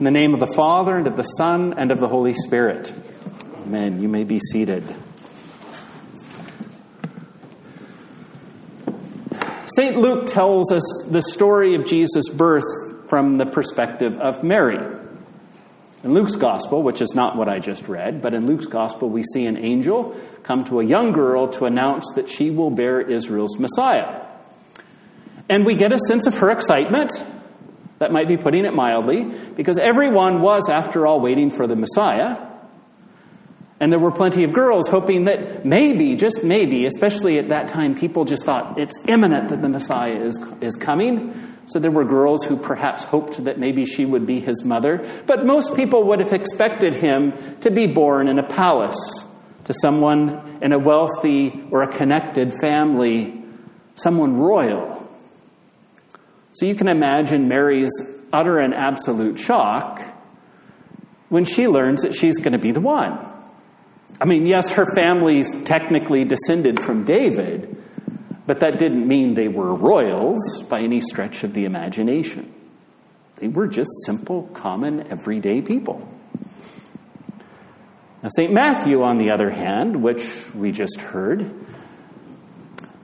In the name of the Father, and of the Son, and of the Holy Spirit. Amen. You may be seated. St. Luke tells us the story of Jesus' birth from the perspective of Mary. In Luke's gospel, which is not what I just read, but in Luke's gospel, we see an angel come to a young girl to announce that she will bear Israel's Messiah. And we get a sense of her excitement. That might be putting it mildly, because everyone was, after all, waiting for the Messiah. And there were plenty of girls hoping that maybe, just maybe, especially at that time, people just thought it's imminent that the Messiah is, is coming. So there were girls who perhaps hoped that maybe she would be his mother. But most people would have expected him to be born in a palace to someone in a wealthy or a connected family, someone royal. So you can imagine Mary's utter and absolute shock when she learns that she's going to be the one. I mean, yes, her family's technically descended from David, but that didn't mean they were royals by any stretch of the imagination. They were just simple, common, everyday people. Now, St. Matthew, on the other hand, which we just heard,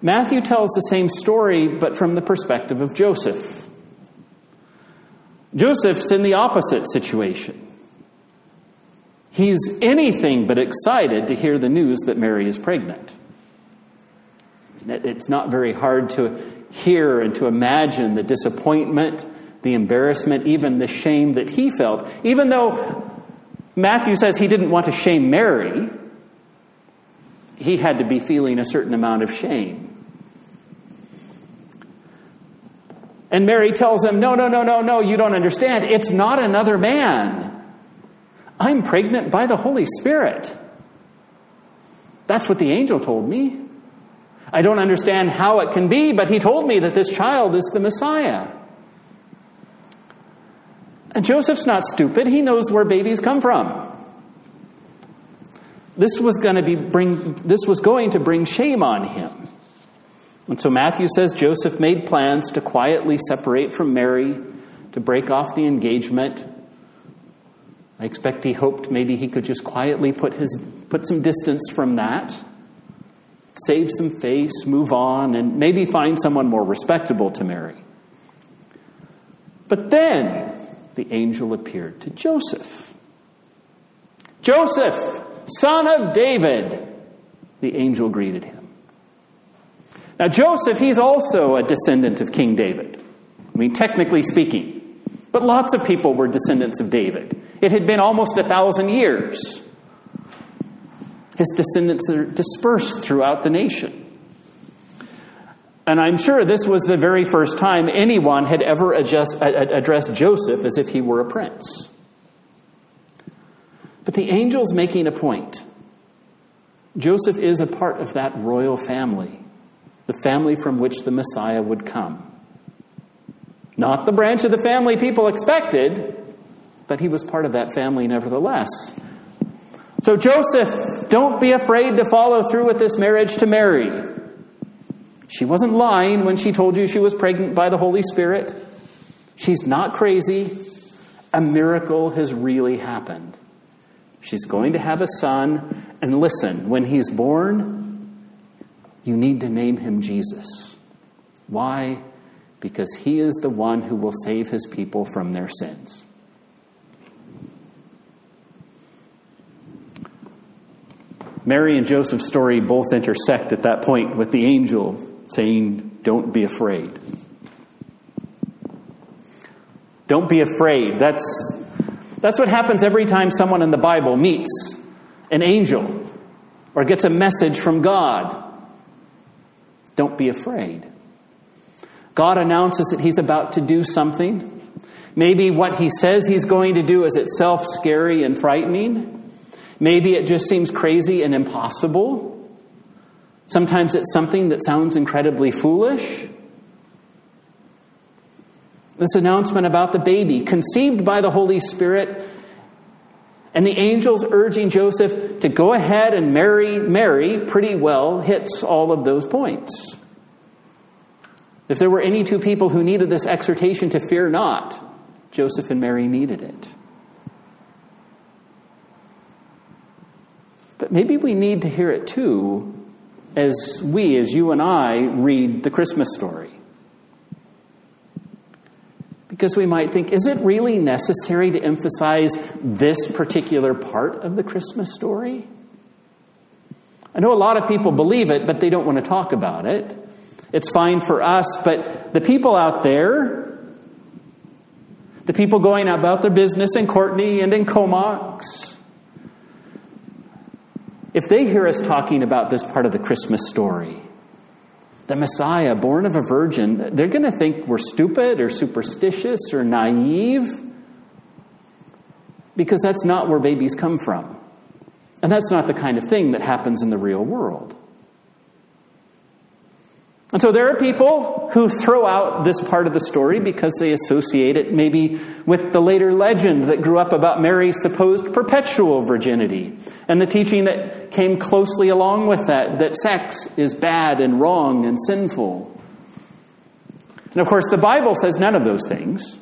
Matthew tells the same story, but from the perspective of Joseph. Joseph's in the opposite situation. He's anything but excited to hear the news that Mary is pregnant. It's not very hard to hear and to imagine the disappointment, the embarrassment, even the shame that he felt. Even though Matthew says he didn't want to shame Mary, he had to be feeling a certain amount of shame. And Mary tells him, No, no, no, no, no, you don't understand. It's not another man. I'm pregnant by the Holy Spirit. That's what the angel told me. I don't understand how it can be, but he told me that this child is the Messiah. And Joseph's not stupid. He knows where babies come from. This was going to be bring this was going to bring shame on him. And so Matthew says Joseph made plans to quietly separate from Mary, to break off the engagement, I expect he hoped maybe he could just quietly put, his, put some distance from that, save some face, move on, and maybe find someone more respectable to marry. But then the angel appeared to Joseph. Joseph, son of David, the angel greeted him. Now, Joseph, he's also a descendant of King David. I mean, technically speaking. But lots of people were descendants of David. It had been almost a thousand years. His descendants are dispersed throughout the nation. And I'm sure this was the very first time anyone had ever addressed Joseph as if he were a prince. But the angel's making a point. Joseph is a part of that royal family, the family from which the Messiah would come. Not the branch of the family people expected, but he was part of that family nevertheless. So, Joseph, don't be afraid to follow through with this marriage to Mary. She wasn't lying when she told you she was pregnant by the Holy Spirit. She's not crazy. A miracle has really happened. She's going to have a son. And listen, when he's born, you need to name him Jesus. Why? Because he is the one who will save his people from their sins. Mary and Joseph's story both intersect at that point with the angel saying, Don't be afraid. Don't be afraid. That's, that's what happens every time someone in the Bible meets an angel or gets a message from God. Don't be afraid. God announces that He's about to do something. Maybe what He says He's going to do is itself scary and frightening. Maybe it just seems crazy and impossible. Sometimes it's something that sounds incredibly foolish. This announcement about the baby, conceived by the Holy Spirit, and the angels urging Joseph to go ahead and marry Mary pretty well hits all of those points. If there were any two people who needed this exhortation to fear not, Joseph and Mary needed it. But maybe we need to hear it too as we, as you and I, read the Christmas story. Because we might think, is it really necessary to emphasize this particular part of the Christmas story? I know a lot of people believe it, but they don't want to talk about it. It's fine for us, but the people out there, the people going about their business in Courtenay and in Comox, if they hear us talking about this part of the Christmas story, the Messiah, born of a virgin, they're going to think we're stupid or superstitious or naive because that's not where babies come from. And that's not the kind of thing that happens in the real world. And so there are people who throw out this part of the story because they associate it maybe with the later legend that grew up about Mary's supposed perpetual virginity and the teaching that came closely along with that, that sex is bad and wrong and sinful. And of course, the Bible says none of those things.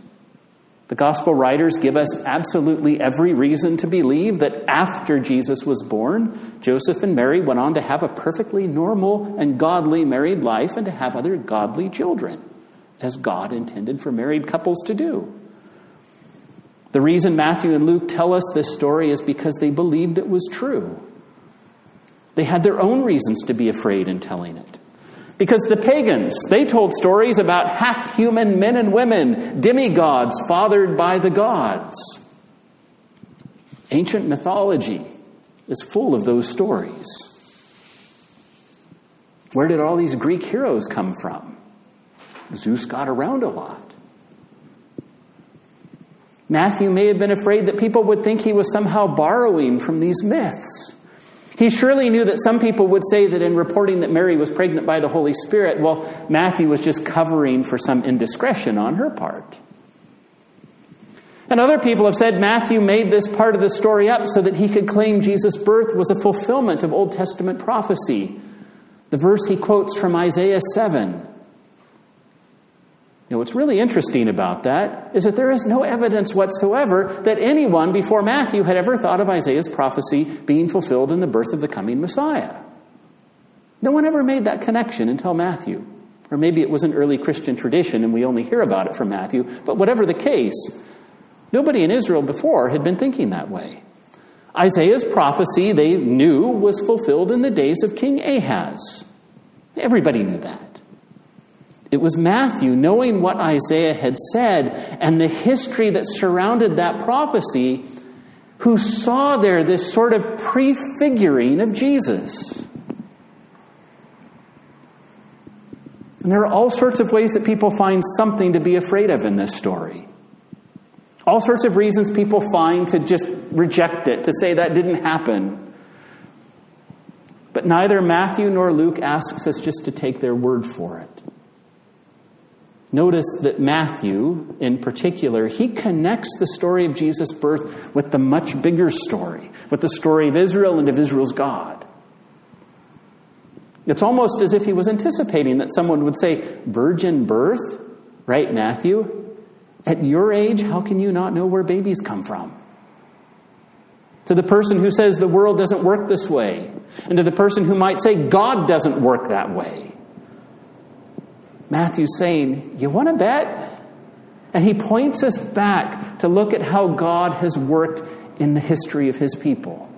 The gospel writers give us absolutely every reason to believe that after Jesus was born, Joseph and Mary went on to have a perfectly normal and godly married life and to have other godly children, as God intended for married couples to do. The reason Matthew and Luke tell us this story is because they believed it was true. They had their own reasons to be afraid in telling it. Because the pagans, they told stories about half human men and women, demigods fathered by the gods. Ancient mythology is full of those stories. Where did all these Greek heroes come from? Zeus got around a lot. Matthew may have been afraid that people would think he was somehow borrowing from these myths. He surely knew that some people would say that in reporting that Mary was pregnant by the Holy Spirit, well, Matthew was just covering for some indiscretion on her part. And other people have said Matthew made this part of the story up so that he could claim Jesus' birth was a fulfillment of Old Testament prophecy. The verse he quotes from Isaiah 7 what's really interesting about that is that there is no evidence whatsoever that anyone before Matthew had ever thought of Isaiah's prophecy being fulfilled in the birth of the coming Messiah. No one ever made that connection until Matthew. Or maybe it was an early Christian tradition and we only hear about it from Matthew. But whatever the case, nobody in Israel before had been thinking that way. Isaiah's prophecy, they knew, was fulfilled in the days of King Ahaz. Everybody knew that. It was Matthew, knowing what Isaiah had said and the history that surrounded that prophecy, who saw there this sort of prefiguring of Jesus. And there are all sorts of ways that people find something to be afraid of in this story. All sorts of reasons people find to just reject it, to say that didn't happen. But neither Matthew nor Luke asks us just to take their word for it. Notice that Matthew, in particular, he connects the story of Jesus' birth with the much bigger story, with the story of Israel and of Israel's God. It's almost as if he was anticipating that someone would say, Virgin birth? Right, Matthew? At your age, how can you not know where babies come from? To the person who says the world doesn't work this way, and to the person who might say God doesn't work that way. Matthew's saying, You want to bet? And he points us back to look at how God has worked in the history of his people.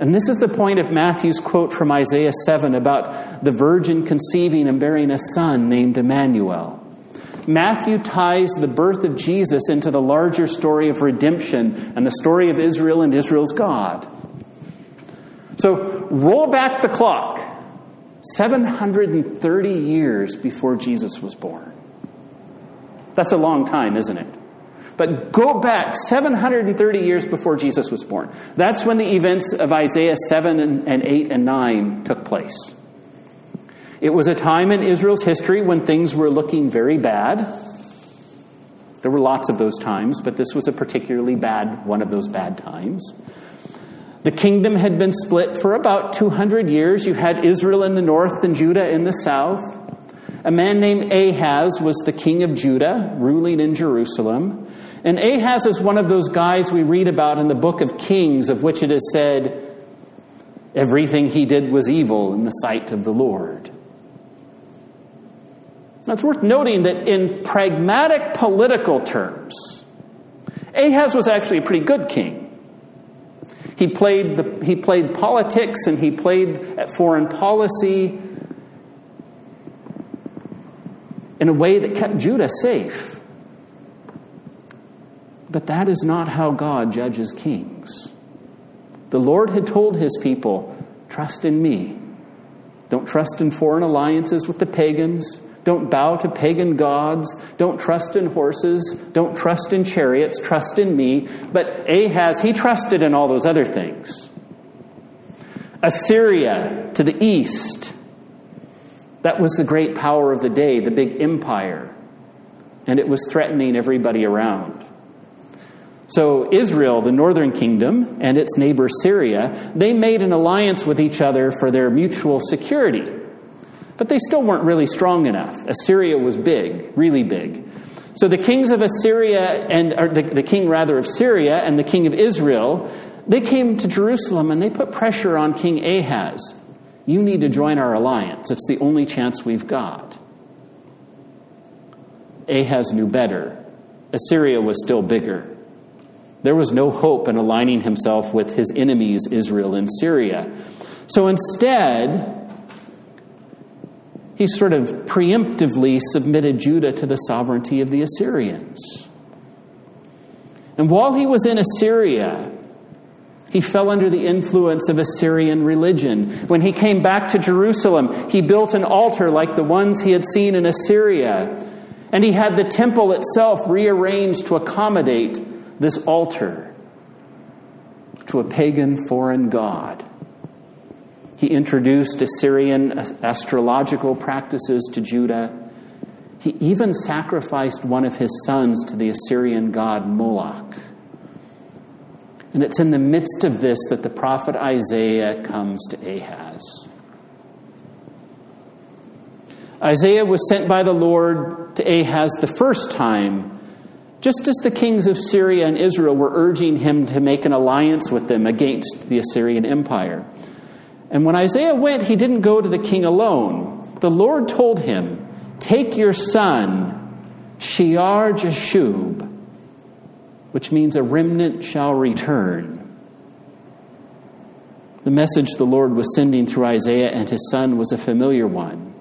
And this is the point of Matthew's quote from Isaiah 7 about the virgin conceiving and bearing a son named Emmanuel. Matthew ties the birth of Jesus into the larger story of redemption and the story of Israel and Israel's God. So roll back the clock 730 years before Jesus was born. That's a long time, isn't it? But go back 730 years before Jesus was born. That's when the events of Isaiah 7 and 8 and 9 took place. It was a time in Israel's history when things were looking very bad. There were lots of those times, but this was a particularly bad one of those bad times. The kingdom had been split for about 200 years. You had Israel in the north and Judah in the south. A man named Ahaz was the king of Judah, ruling in Jerusalem. And Ahaz is one of those guys we read about in the book of Kings, of which it is said, Everything he did was evil in the sight of the Lord. Now, it's worth noting that in pragmatic political terms, Ahaz was actually a pretty good king. He played, the, he played politics and he played at foreign policy in a way that kept Judah safe. But that is not how God judges kings. The Lord had told his people, Trust in me. Don't trust in foreign alliances with the pagans. Don't bow to pagan gods. Don't trust in horses. Don't trust in chariots. Trust in me. But Ahaz, he trusted in all those other things. Assyria to the east, that was the great power of the day, the big empire. And it was threatening everybody around. So, Israel, the northern kingdom, and its neighbor Syria, they made an alliance with each other for their mutual security. But they still weren't really strong enough. Assyria was big, really big. So the kings of Assyria and the, the king rather of Syria and the king of Israel, they came to Jerusalem and they put pressure on King Ahaz. You need to join our alliance. It's the only chance we've got. Ahaz knew better. Assyria was still bigger. There was no hope in aligning himself with his enemies, Israel and Syria. So instead, he sort of preemptively submitted Judah to the sovereignty of the Assyrians. And while he was in Assyria, he fell under the influence of Assyrian religion. When he came back to Jerusalem, he built an altar like the ones he had seen in Assyria. And he had the temple itself rearranged to accommodate this altar to a pagan foreign god. He introduced Assyrian astrological practices to Judah. He even sacrificed one of his sons to the Assyrian god Moloch. And it's in the midst of this that the prophet Isaiah comes to Ahaz. Isaiah was sent by the Lord to Ahaz the first time, just as the kings of Syria and Israel were urging him to make an alliance with them against the Assyrian Empire. And when Isaiah went, he didn't go to the king alone. The Lord told him, Take your son, Shear Jashub, which means a remnant shall return. The message the Lord was sending through Isaiah and his son was a familiar one.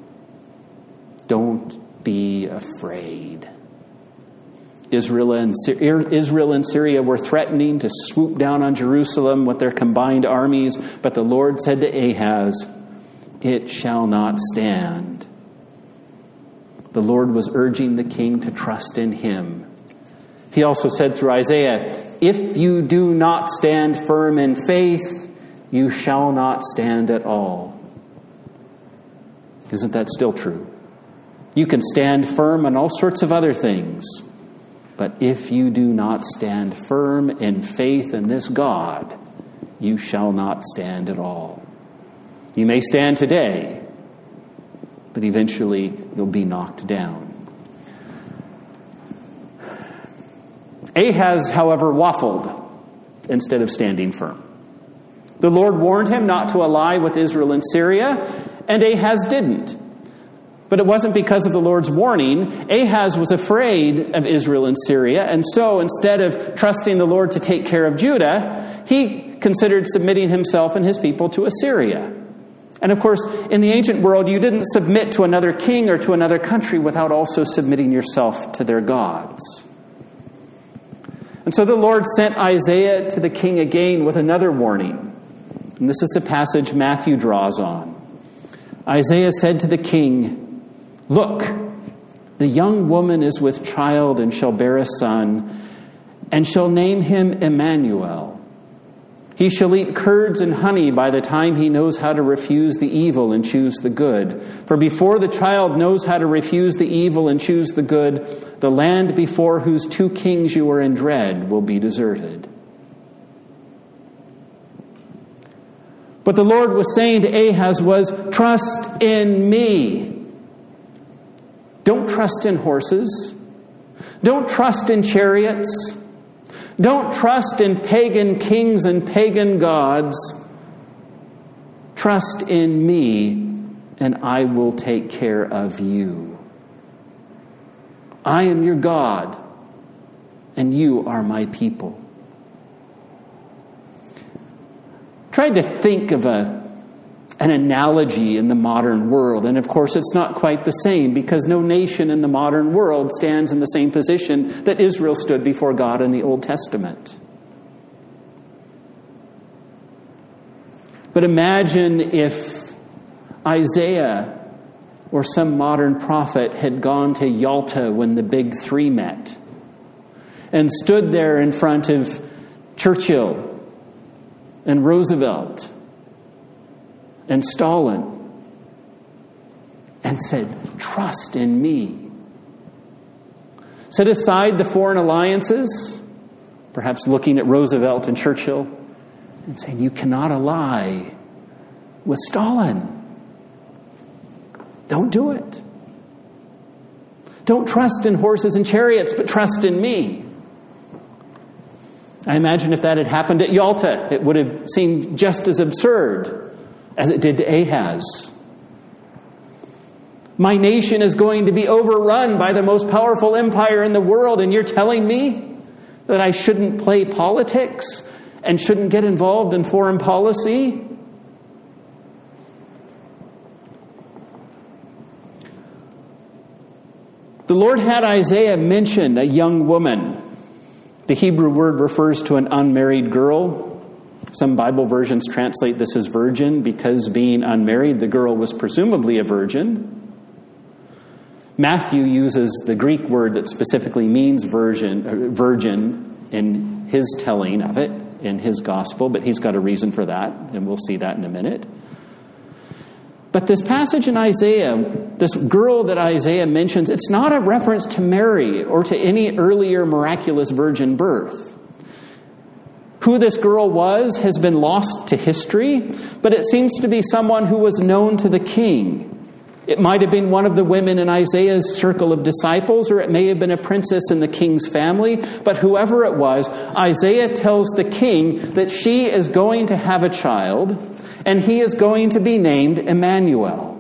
Don't be afraid. Israel and, er-, Israel and Syria were threatening to swoop down on Jerusalem with their combined armies, but the Lord said to Ahaz, It shall not stand. The Lord was urging the king to trust in him. He also said through Isaiah, If you do not stand firm in faith, you shall not stand at all. Isn't that still true? You can stand firm on all sorts of other things. But if you do not stand firm in faith in this God, you shall not stand at all. You may stand today, but eventually you'll be knocked down. Ahaz, however, waffled instead of standing firm. The Lord warned him not to ally with Israel and Syria, and Ahaz didn't. But it wasn't because of the Lord's warning. Ahaz was afraid of Israel and Syria, and so instead of trusting the Lord to take care of Judah, he considered submitting himself and his people to Assyria. And of course, in the ancient world, you didn't submit to another king or to another country without also submitting yourself to their gods. And so the Lord sent Isaiah to the king again with another warning. And this is the passage Matthew draws on. Isaiah said to the king, Look, the young woman is with child and shall bear a son, and shall name him Emmanuel. He shall eat curds and honey by the time he knows how to refuse the evil and choose the good. For before the child knows how to refuse the evil and choose the good, the land before whose two kings you are in dread will be deserted. What the Lord was saying to Ahaz was, Trust in me. Don't trust in horses. Don't trust in chariots. Don't trust in pagan kings and pagan gods. Trust in me, and I will take care of you. I am your God, and you are my people. Tried to think of a, an analogy in the modern world, and of course, it's not quite the same because no nation in the modern world stands in the same position that Israel stood before God in the Old Testament. But imagine if Isaiah or some modern prophet had gone to Yalta when the big three met and stood there in front of Churchill and Roosevelt and Stalin and said, Trust in me. Set aside the foreign alliances, perhaps looking at Roosevelt and Churchill and saying, You cannot ally with Stalin. Don't do it. Don't trust in horses and chariots, but trust in me. I imagine if that had happened at Yalta, it would have seemed just as absurd as it did to Ahaz. My nation is going to be overrun by the most powerful empire in the world, and you're telling me that I shouldn't play politics and shouldn't get involved in foreign policy? The Lord had Isaiah mention a young woman. The Hebrew word refers to an unmarried girl. Some Bible versions translate this as virgin because being unmarried, the girl was presumably a virgin. Matthew uses the Greek word that specifically means virgin, uh, virgin in his telling of it in his gospel, but he's got a reason for that, and we'll see that in a minute. But this passage in Isaiah, this girl that Isaiah mentions, it's not a reference to Mary or to any earlier miraculous virgin birth. Who this girl was has been lost to history, but it seems to be someone who was known to the king. It might have been one of the women in Isaiah's circle of disciples, or it may have been a princess in the king's family, but whoever it was, Isaiah tells the king that she is going to have a child, and he is going to be named Emmanuel.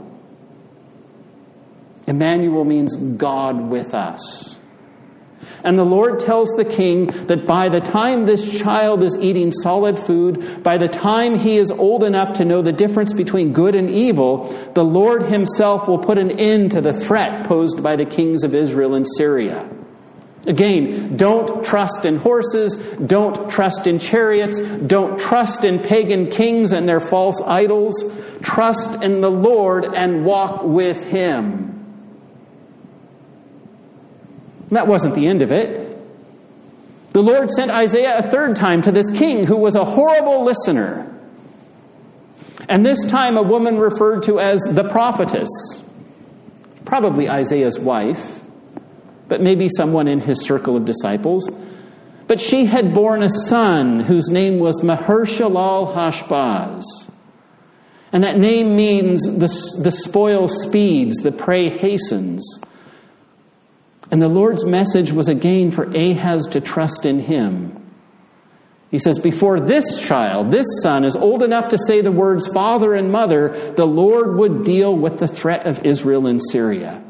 Emmanuel means God with us. And the Lord tells the king that by the time this child is eating solid food, by the time he is old enough to know the difference between good and evil, the Lord himself will put an end to the threat posed by the kings of Israel and Syria. Again, don't trust in horses, don't trust in chariots, don't trust in pagan kings and their false idols. Trust in the Lord and walk with him. And that wasn't the end of it. The Lord sent Isaiah a third time to this king who was a horrible listener. And this time, a woman referred to as the prophetess, probably Isaiah's wife, but maybe someone in his circle of disciples. But she had borne a son whose name was Maher-shalal Hashbaz. And that name means the, the spoil speeds, the prey hastens. And the Lord's message was again for Ahaz to trust in him. He says, Before this child, this son, is old enough to say the words father and mother, the Lord would deal with the threat of Israel and Syria.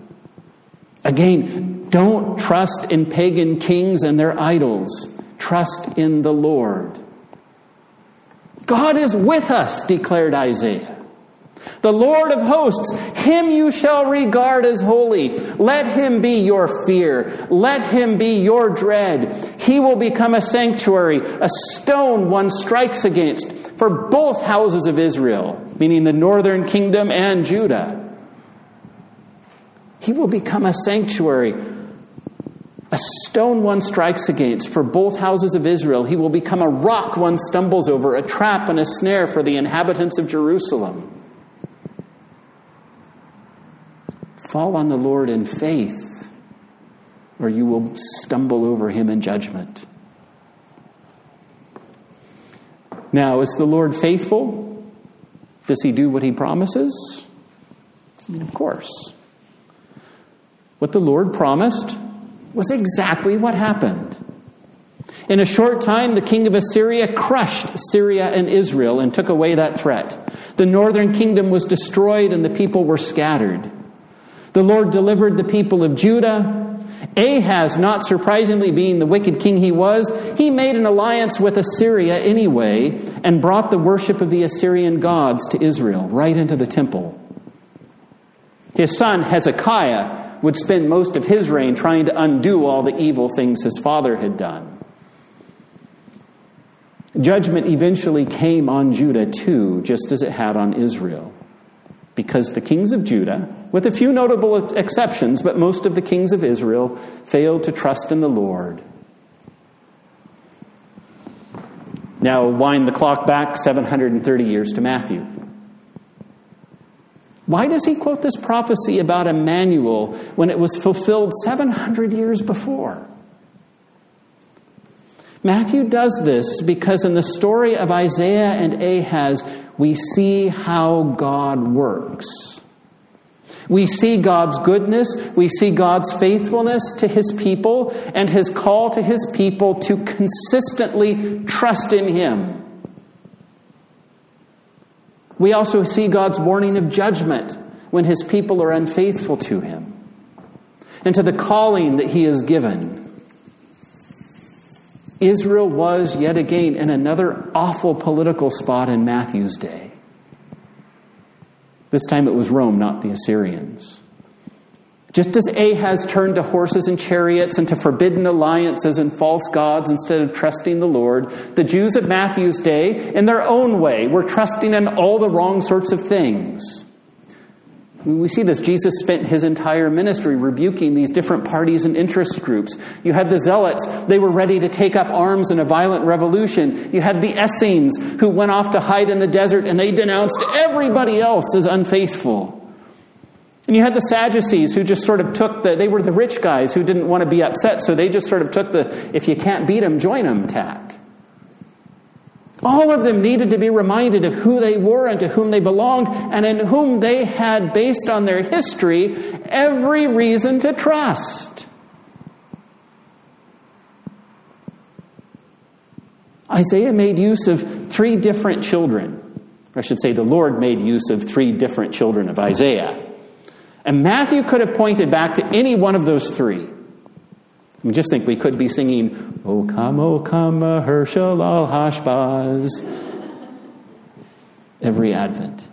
Again, don't trust in pagan kings and their idols. Trust in the Lord. God is with us, declared Isaiah. The Lord of hosts, him you shall regard as holy. Let him be your fear. Let him be your dread. He will become a sanctuary, a stone one strikes against for both houses of Israel, meaning the northern kingdom and Judah. He will become a sanctuary, a stone one strikes against for both houses of Israel. He will become a rock one stumbles over, a trap and a snare for the inhabitants of Jerusalem. Fall on the Lord in faith, or you will stumble over him in judgment. Now, is the Lord faithful? Does he do what he promises? I mean, of course. What the Lord promised was exactly what happened. In a short time, the king of Assyria crushed Syria and Israel and took away that threat. The northern kingdom was destroyed and the people were scattered. The Lord delivered the people of Judah. Ahaz, not surprisingly being the wicked king he was, he made an alliance with Assyria anyway and brought the worship of the Assyrian gods to Israel, right into the temple. His son Hezekiah would spend most of his reign trying to undo all the evil things his father had done. Judgment eventually came on Judah too, just as it had on Israel. Because the kings of Judah, with a few notable exceptions, but most of the kings of Israel, failed to trust in the Lord. Now, wind the clock back 730 years to Matthew. Why does he quote this prophecy about Emmanuel when it was fulfilled 700 years before? Matthew does this because in the story of Isaiah and Ahaz, we see how God works. We see God's goodness, we see God's faithfulness to his people, and his call to his people to consistently trust in him. We also see God's warning of judgment when his people are unfaithful to him and to the calling that he has given. Israel was yet again in another awful political spot in Matthew's day. This time it was Rome, not the Assyrians. Just as Ahaz turned to horses and chariots and to forbidden alliances and false gods instead of trusting the Lord, the Jews of Matthew's day, in their own way, were trusting in all the wrong sorts of things. We see this. Jesus spent his entire ministry rebuking these different parties and interest groups. You had the Zealots, they were ready to take up arms in a violent revolution. You had the Essenes, who went off to hide in the desert and they denounced everybody else as unfaithful. And you had the Sadducees who just sort of took the, they were the rich guys who didn't want to be upset, so they just sort of took the, if you can't beat them, join them tack. All of them needed to be reminded of who they were and to whom they belonged, and in whom they had, based on their history, every reason to trust. Isaiah made use of three different children. I should say, the Lord made use of three different children of Isaiah. And Matthew could have pointed back to any one of those three. Mean, just think we could be singing, O come, O come, Maher-shalal Hashbaz, every Advent.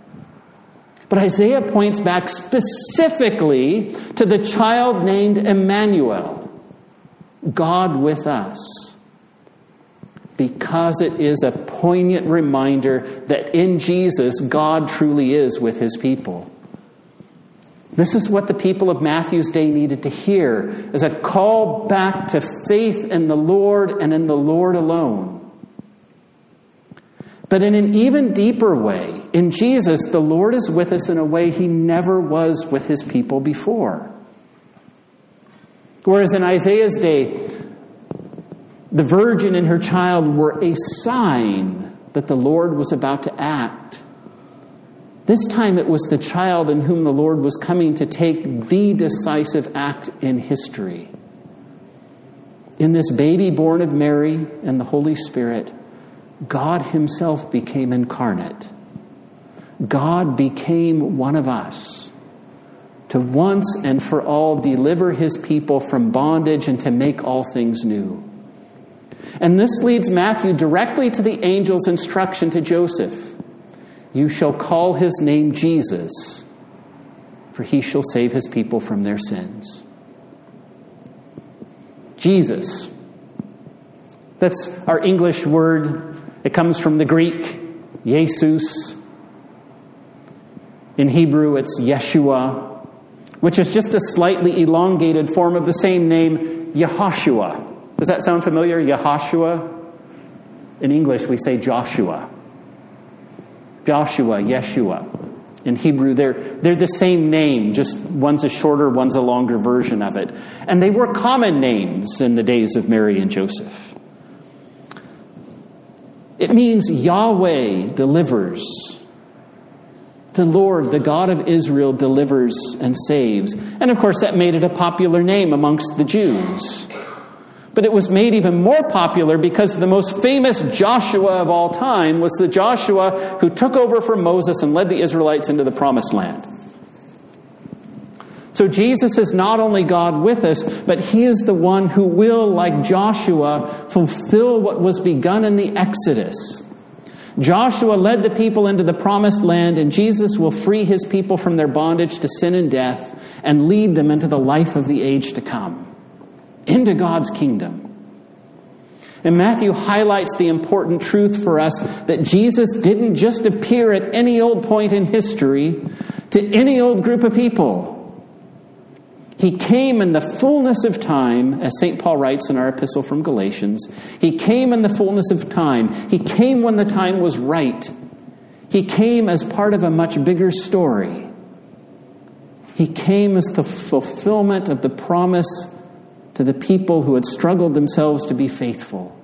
But Isaiah points back specifically to the child named Emmanuel, God with us, because it is a poignant reminder that in Jesus, God truly is with his people. This is what the people of Matthew's day needed to hear as a call back to faith in the Lord and in the Lord alone. But in an even deeper way, in Jesus, the Lord is with us in a way he never was with his people before. Whereas in Isaiah's day, the virgin and her child were a sign that the Lord was about to act. This time it was the child in whom the Lord was coming to take the decisive act in history. In this baby born of Mary and the Holy Spirit, God Himself became incarnate. God became one of us to once and for all deliver His people from bondage and to make all things new. And this leads Matthew directly to the angel's instruction to Joseph. You shall call his name Jesus, for he shall save his people from their sins. Iesous. That's our English word. It comes from the Greek, Jesus. In Hebrew, it's Yeshua, which is just a slightly elongated form of the same name, Yehoshua. Does that sound familiar? Yehoshua? In English, we say Joshua. Joshua, Yeshua. In Hebrew, they're, they're the same name, just one's a shorter, one's a longer version of it. And they were common names in the days of Mary and Joseph. It means Yahweh delivers. The Lord, the God of Israel, delivers and saves. And of course, that made it a popular name amongst the Jews. But it was made even more popular because the most famous Joshua of all time was the Joshua who took over from Moses and led the Israelites into the promised land. So Jesus is not only God with us, but he is the one who will, like Joshua, fulfill what was begun in the Exodus. Joshua led the people into the promised land, and Jesus will free his people from their bondage to sin and death and lead them into the life of the age to come, into God's kingdom. And Matthew highlights the important truth for us that Jesus didn't just appear at any old point in history to any old group of people. He came in the fullness of time, as St. Paul writes in our epistle from Galatians. He came in the fullness of time. He came when the time was right. He came as part of a much bigger story. He came as the fulfillment of the promise to the people who had struggled themselves to be faithful.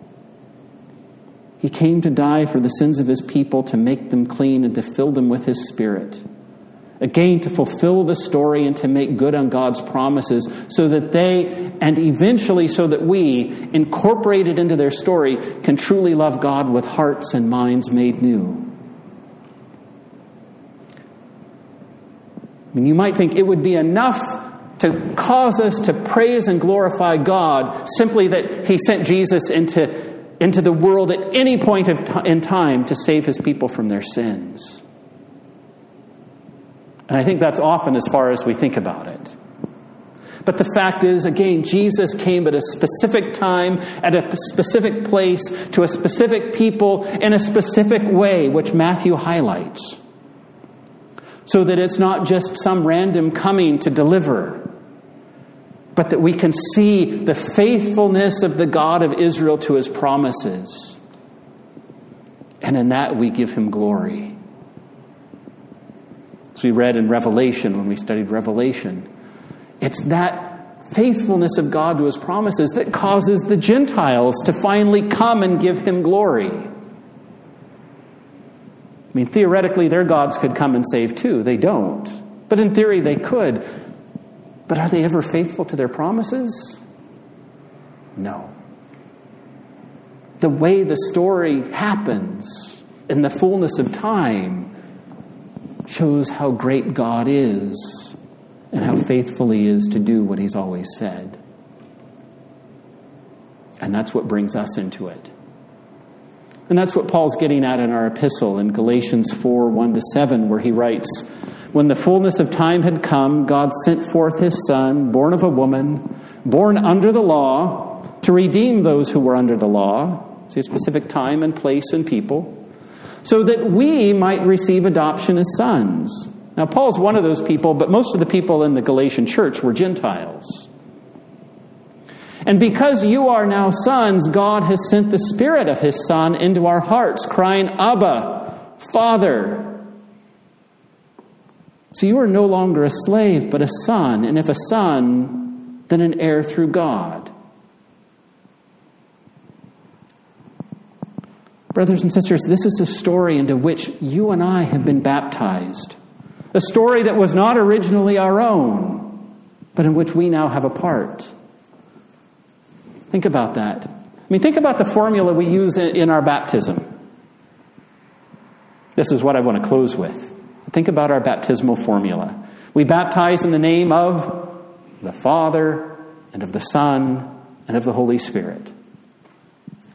He came to die for the sins of his people, to make them clean, and to fill them with his spirit again to fulfill the story and to make good on God's promises so that they, and eventually so that we, incorporated into their story, can truly love God with hearts and minds made new. I mean, you might think it would be enough to cause us to praise and glorify God simply that He sent Jesus into, into the world at any point t- in time to save His people from their sins. And I think that's often as far as we think about it. But the fact is, again, Jesus came at a specific time, at a specific place, to a specific people, in a specific way, which Matthew highlights. So that it's not just some random coming to deliver, but that we can see the faithfulness of the God of Israel to his promises. And in that we give him glory. As we read in Revelation when we studied Revelation, it's that faithfulness of God to his promises that causes the Gentiles to finally come and give him glory. I mean, theoretically, their gods could come and save too. They don't. But in theory, they could. But are they ever faithful to their promises? No. The way the story happens in the fullness of time shows how great God is and how faithful He is to do what He's always said. And that's what brings us into it. And that's what Paul's getting at in our epistle in Galatians 4 1 to 7, where he writes, When the fullness of time had come, God sent forth his Son, born of a woman, born under the law, to redeem those who were under the law. See a specific time and place and people so that we might receive adoption as sons. Now, Paul's one of those people, but most of the people in the Galatian church were Gentiles. And because you are now sons, God has sent the Spirit of His Son into our hearts, crying, Abba, Father. So you are no longer a slave, but a son, and if a son, then an heir through God. Brothers and sisters, this is a story into which you and I have been baptized. A story that was not originally our own, but in which we now have a part. Think about that. I mean, think about the formula we use in our baptism. This is what I want to close with. Think about our baptismal formula. We baptize in the name of the Father, and of the Son, and of the Holy Spirit.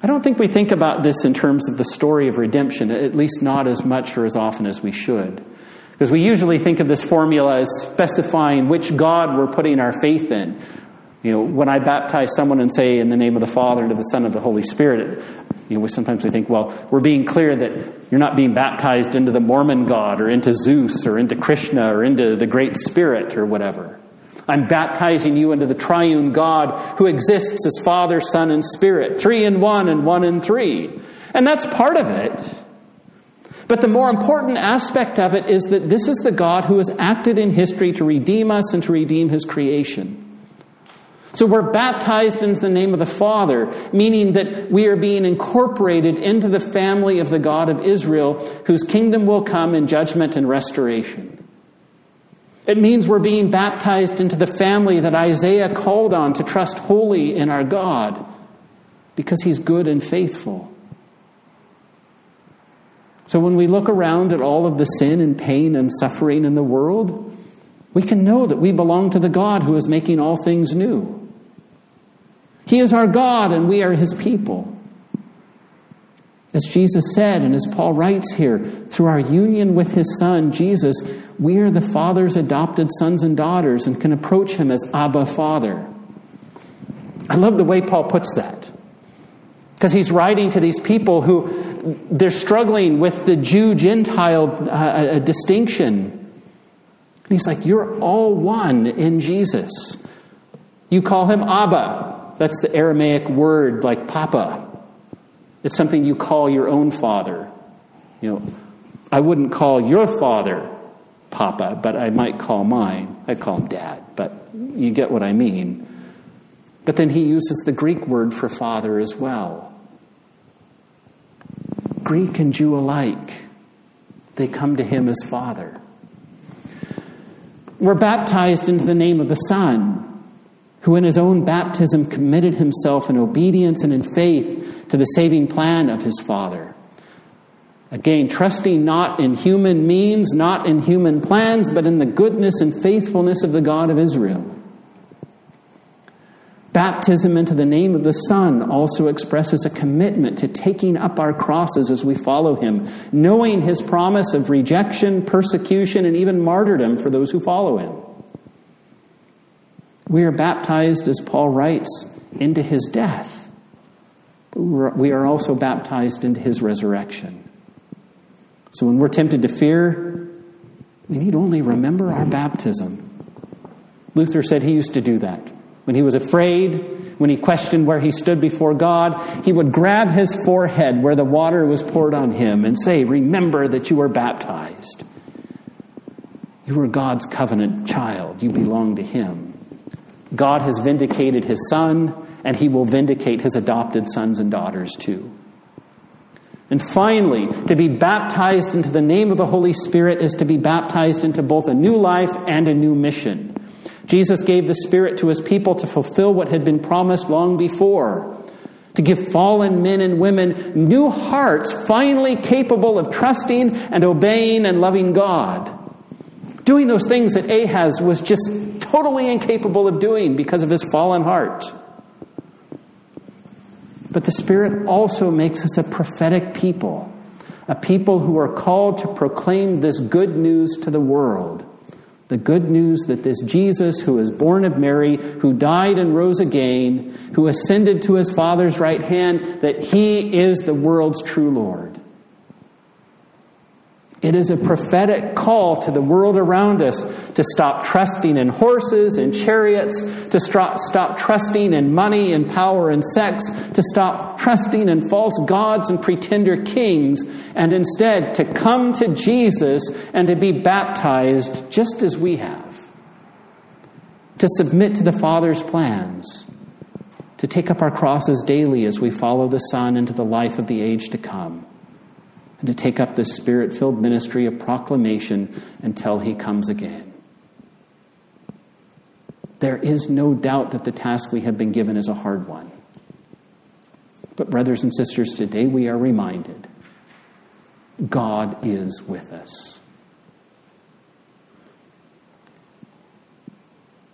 I don't think we think about this in terms of the story of redemption, at least not as much or as often as we should. Because we usually think of this formula as specifying which God we're putting our faith in. You know, when I baptize someone and say in the name of the Father and of the Son and of the Holy Spirit, you know, sometimes we think, well, we're being clear that you're not being baptized into the Mormon God or into Zeus or into Krishna or into the Great Spirit or whatever. I'm baptizing you into the triune God who exists as Father, Son, and Spirit, three in one and one in three. And that's part of it. But the more important aspect of it is that this is the God who has acted in history to redeem us and to redeem his creation. So we're baptized into the name of the Father, meaning that we are being incorporated into the family of the God of Israel, whose kingdom will come in judgment and restoration. It means we're being baptized into the family that Isaiah called on to trust wholly in our God, because he's good and faithful. So when we look around at all of the sin and pain and suffering in the world, we can know that we belong to the God who is making all things new. He is our God and we are his people. As Jesus said, and as Paul writes here, through our union with his Son, Jesus, we are the Father's adopted sons and daughters and can approach him as Abba Father. I love the way Paul puts that. Because he's writing to these people who they're struggling with the Jew Gentile uh, uh, distinction. And he's like, You're all one in Jesus. You call him Abba. That's the Aramaic word like Papa. It's something you call your own father. You know, I wouldn't call your father Papa, but I might call mine. I'd call him Dad, but you get what I mean. But then he uses the Greek word for father as well. Greek and Jew alike, they come to him as father. We're baptized into the name of the Son, who in his own baptism committed himself in obedience and in faith to the saving plan of his Father. Again, trusting not in human means, not in human plans, but in the goodness and faithfulness of the God of Israel. Baptism into the name of the Son also expresses a commitment to taking up our crosses as we follow Him, knowing His promise of rejection, persecution, and even martyrdom for those who follow Him. We are baptized, as Paul writes, into His death. We are also baptized into His resurrection. So when we're tempted to fear, we need only remember our baptism. Luther said he used to do that. When he was afraid, when he questioned where he stood before God, he would grab his forehead where the water was poured on him and say, Remember that you were baptized. You were God's covenant child. You belong to him. God has vindicated his son, and he will vindicate his adopted sons and daughters too. And finally, to be baptized into the name of the Holy Spirit is to be baptized into both a new life and a new mission. Jesus gave the Spirit to his people to fulfill what had been promised long before to give fallen men and women new hearts, finally capable of trusting and obeying and loving God. Doing those things that Ahaz was just totally incapable of doing because of his fallen heart. But the Spirit also makes us a prophetic people, a people who are called to proclaim this good news to the world the good news that this Jesus, who is born of Mary, who died and rose again, who ascended to his Father's right hand, that he is the world's true Lord. It is a prophetic call to the world around us to stop trusting in horses and chariots, to stop, stop trusting in money and power and sex, to stop trusting in false gods and pretender kings, and instead to come to Jesus and to be baptized just as we have. To submit to the Father's plans, to take up our crosses daily as we follow the Son into the life of the age to come and to take up this spirit filled ministry of proclamation until he comes again. There is no doubt that the task we have been given is a hard one. But, brothers and sisters, today we are reminded God is with us.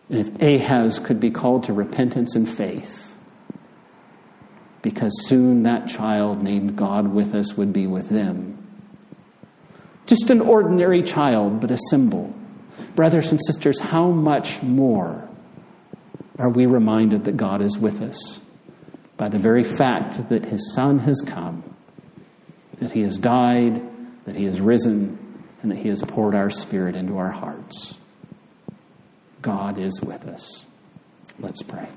And if Ahaz could be called to repentance and faith, because soon that child named God with us would be with them. Just an ordinary child, but a symbol. Brothers and sisters, how much more are we reminded that God is with us by the very fact that His Son has come, that He has died, that He has risen, and that He has poured our Spirit into our hearts? God is with us. Let's pray.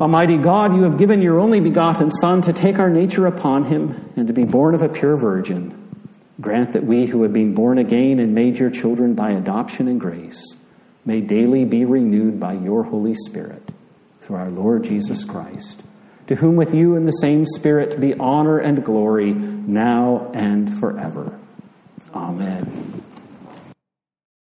Almighty God, you have given your only begotten Son to take our nature upon him and to be born of a pure virgin. Grant that we who have been born again and made your children by adoption and grace may daily be renewed by your Holy Spirit through our Lord Jesus Christ, to whom with you in the same Spirit be honor and glory now and forever. Amen.